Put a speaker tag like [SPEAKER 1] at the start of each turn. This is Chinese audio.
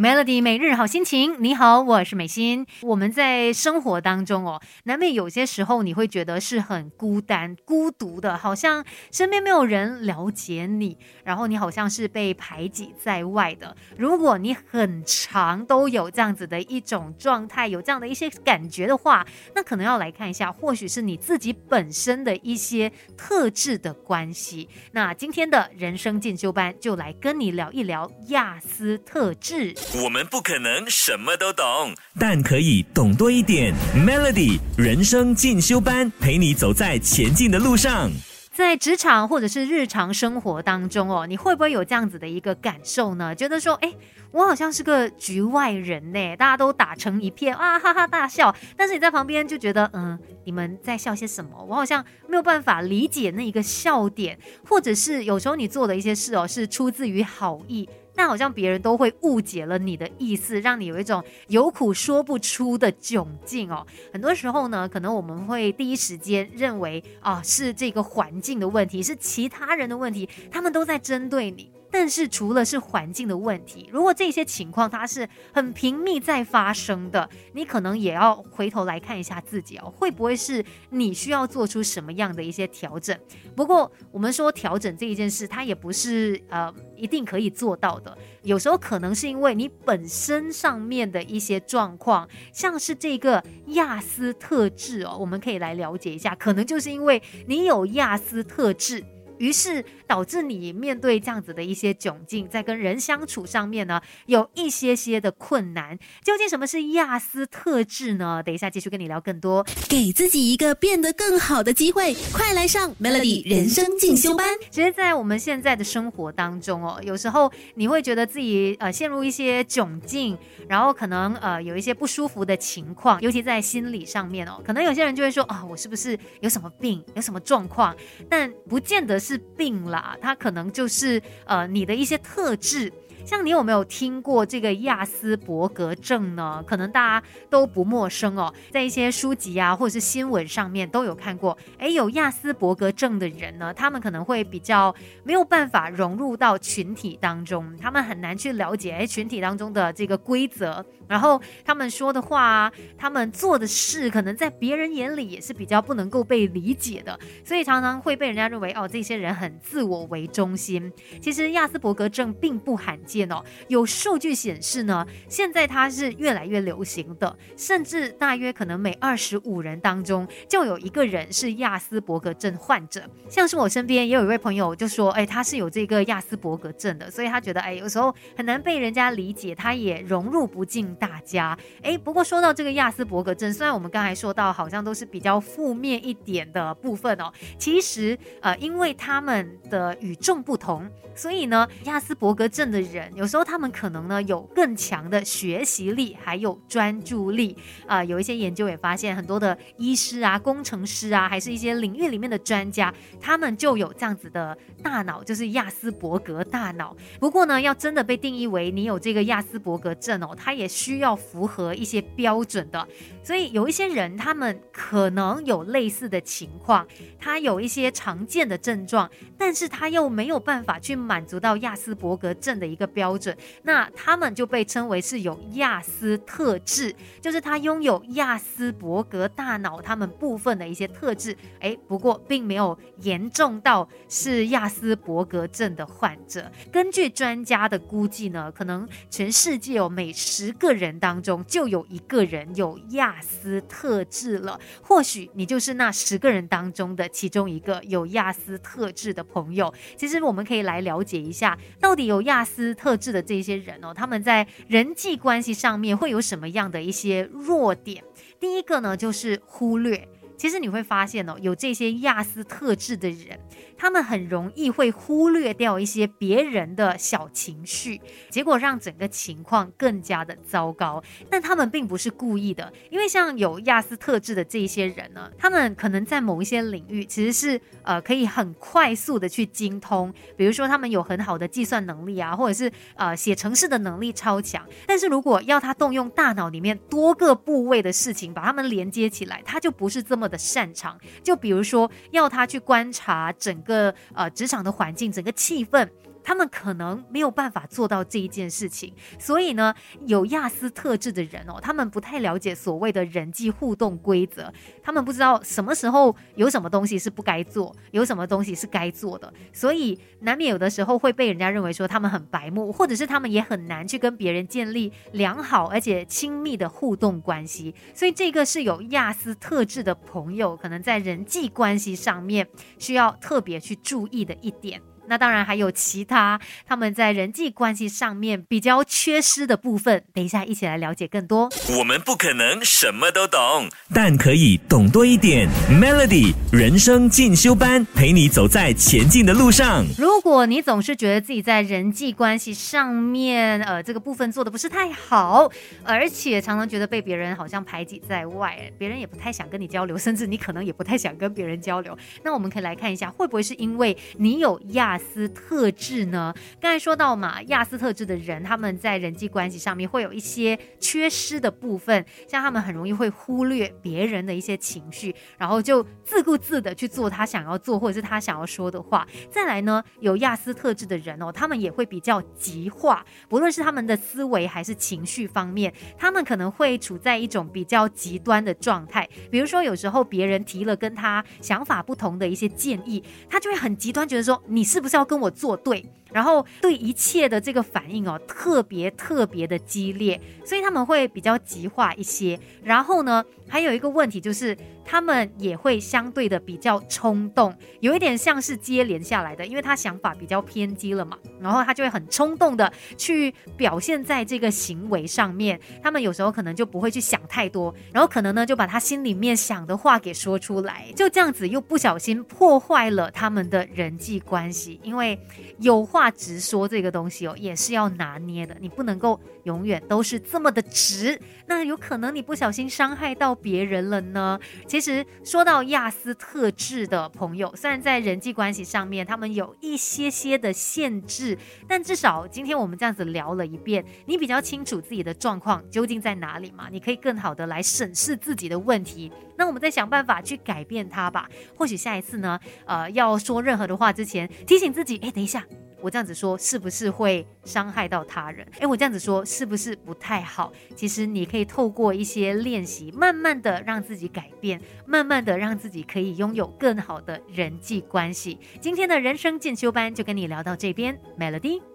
[SPEAKER 1] Melody 每日好心情，你好，我是美心。我们在生活当中哦，难免有些时候你会觉得是很孤单、孤独的，好像身边没有人了解你，然后你好像是被排挤在外的。如果你很长都有这样子的一种状态，有这样的一些感觉的话，那可能要来看一下，或许是你自己本身的一些特质的关系。那今天的人生进修班就来跟你聊一聊亚斯特质。
[SPEAKER 2] 我们不可能什么都懂，但可以懂多一点。Melody 人生进修班，陪你走在前进的路上。
[SPEAKER 1] 在职场或者是日常生活当中哦，你会不会有这样子的一个感受呢？觉得说，哎，我好像是个局外人呢，大家都打成一片啊，哈哈大笑，但是你在旁边就觉得，嗯，你们在笑些什么？我好像没有办法理解那一个笑点，或者是有时候你做的一些事哦，是出自于好意。但好像别人都会误解了你的意思，让你有一种有苦说不出的窘境哦。很多时候呢，可能我们会第一时间认为啊，是这个环境的问题，是其他人的问题，他们都在针对你。但是除了是环境的问题，如果这些情况它是很频密在发生的，你可能也要回头来看一下自己哦，会不会是你需要做出什么样的一些调整？不过我们说调整这一件事，它也不是呃一定可以做到的，有时候可能是因为你本身上面的一些状况，像是这个亚斯特质哦，我们可以来了解一下，可能就是因为你有亚斯特质。于是导致你面对这样子的一些窘境，在跟人相处上面呢，有一些些的困难。究竟什么是亚斯特质呢？等一下继续跟你聊更多。
[SPEAKER 3] 给自己一个变得更好的机会，快来上 Melody 人生进修班。
[SPEAKER 1] 其实，在我们现在的生活当中哦，有时候你会觉得自己呃陷入一些窘境，然后可能呃有一些不舒服的情况，尤其在心理上面哦，可能有些人就会说啊，我是不是有什么病，有什么状况？但不见得是。是病啦，他可能就是呃你的一些特质。像你有没有听过这个亚斯伯格症呢？可能大家都不陌生哦，在一些书籍啊或者是新闻上面都有看过。哎，有亚斯伯格症的人呢，他们可能会比较没有办法融入到群体当中，他们很难去了解哎群体当中的这个规则，然后他们说的话，他们做的事，可能在别人眼里也是比较不能够被理解的，所以常常会被人家认为哦，这些人很自我为中心。其实亚斯伯格症并不罕见。哦，有数据显示呢，现在它是越来越流行的，甚至大约可能每二十五人当中就有一个人是亚斯伯格症患者。像是我身边也有一位朋友就说，哎，他是有这个亚斯伯格症的，所以他觉得，哎，有时候很难被人家理解，他也融入不进大家。哎，不过说到这个亚斯伯格症，虽然我们刚才说到好像都是比较负面一点的部分哦，其实呃，因为他们的与众不同，所以呢，亚斯伯格症的人。有时候他们可能呢有更强的学习力，还有专注力啊。有一些研究也发现，很多的医师啊、工程师啊，还是一些领域里面的专家，他们就有这样子的大脑，就是亚斯伯格大脑。不过呢，要真的被定义为你有这个亚斯伯格症哦，它也需要符合一些标准的。所以有一些人，他们可能有类似的情况，他有一些常见的症状，但是他又没有办法去满足到亚斯伯格症的一个。标准，那他们就被称为是有亚斯特质，就是他拥有亚斯伯格大脑他们部分的一些特质，哎，不过并没有严重到是亚斯伯格症的患者。根据专家的估计呢，可能全世界有每十个人当中就有一个人有亚斯特质了。或许你就是那十个人当中的其中一个有亚斯特质的朋友。其实我们可以来了解一下，到底有亚斯。特质的这些人哦，他们在人际关系上面会有什么样的一些弱点？第一个呢，就是忽略。其实你会发现哦，有这些亚斯特质的人，他们很容易会忽略掉一些别人的小情绪，结果让整个情况更加的糟糕。但他们并不是故意的，因为像有亚斯特质的这些人呢，他们可能在某一些领域其实是呃可以很快速的去精通，比如说他们有很好的计算能力啊，或者是呃写程式的能力超强。但是如果要他动用大脑里面多个部位的事情，把他们连接起来，他就不是这么。的擅长，就比如说要他去观察整个呃职场的环境、整个气氛，他们可能没有办法做到这一件事情。所以呢，有亚斯特质的人哦，他们不太了解所谓的人际互动规则，他们不知道什么时候有什么东西是不该做，有什么东西是该做的，所以难免有的时候会被人家认为说他们很白目，或者是他们也很难去跟别人建立良好而且亲密的互动关系。所以这个是有亚斯特质的朋友，可能在人际关系上面需要特别去注意的一点。那当然还有其他他们在人际关系上面比较缺失的部分，等一下一起来了解更多。
[SPEAKER 2] 我们不可能什么都懂，但可以懂多一点。Melody 人生进修班，陪你走在前进的路上。
[SPEAKER 1] 如果你总是觉得自己在人际关系上面，呃，这个部分做的不是太好，而且常常觉得被别人好像排挤在外，别人也不太想跟你交流，甚至你可能也不太想跟别人交流，那我们可以来看一下，会不会是因为你有亚斯特质呢？刚才说到嘛，亚斯特质的人，他们在人际关系上面会有一些缺失的部分，像他们很容易会忽略别人的一些情绪，然后就自顾自的去做他想要做或者是他想要说的话。再来呢，有亚斯特质的人哦，他们也会比较极化，不论是他们的思维还是情绪方面，他们可能会处在一种比较极端的状态。比如说，有时候别人提了跟他想法不同的一些建议，他就会很极端，觉得说你是是不是要跟我作对？然后对一切的这个反应哦，特别特别的激烈，所以他们会比较极化一些。然后呢，还有一个问题就是，他们也会相对的比较冲动，有一点像是接连下来的，因为他想法比较偏激了嘛，然后他就会很冲动的去表现在这个行为上面。他们有时候可能就不会去想太多，然后可能呢就把他心里面想的话给说出来，就这样子又不小心破坏了他们的人际关系，因为有话。话直说这个东西哦，也是要拿捏的，你不能够永远都是这么的直，那有可能你不小心伤害到别人了呢。其实说到亚斯特质的朋友，虽然在人际关系上面他们有一些些的限制，但至少今天我们这样子聊了一遍，你比较清楚自己的状况究竟在哪里嘛？你可以更好的来审视自己的问题，那我们再想办法去改变它吧。或许下一次呢，呃，要说任何的话之前，提醒自己，哎，等一下。我这样子说是不是会伤害到他人？诶，我这样子说是不是不太好？其实你可以透过一些练习，慢慢的让自己改变，慢慢的让自己可以拥有更好的人际关系。今天的人生进修班就跟你聊到这边，Melody。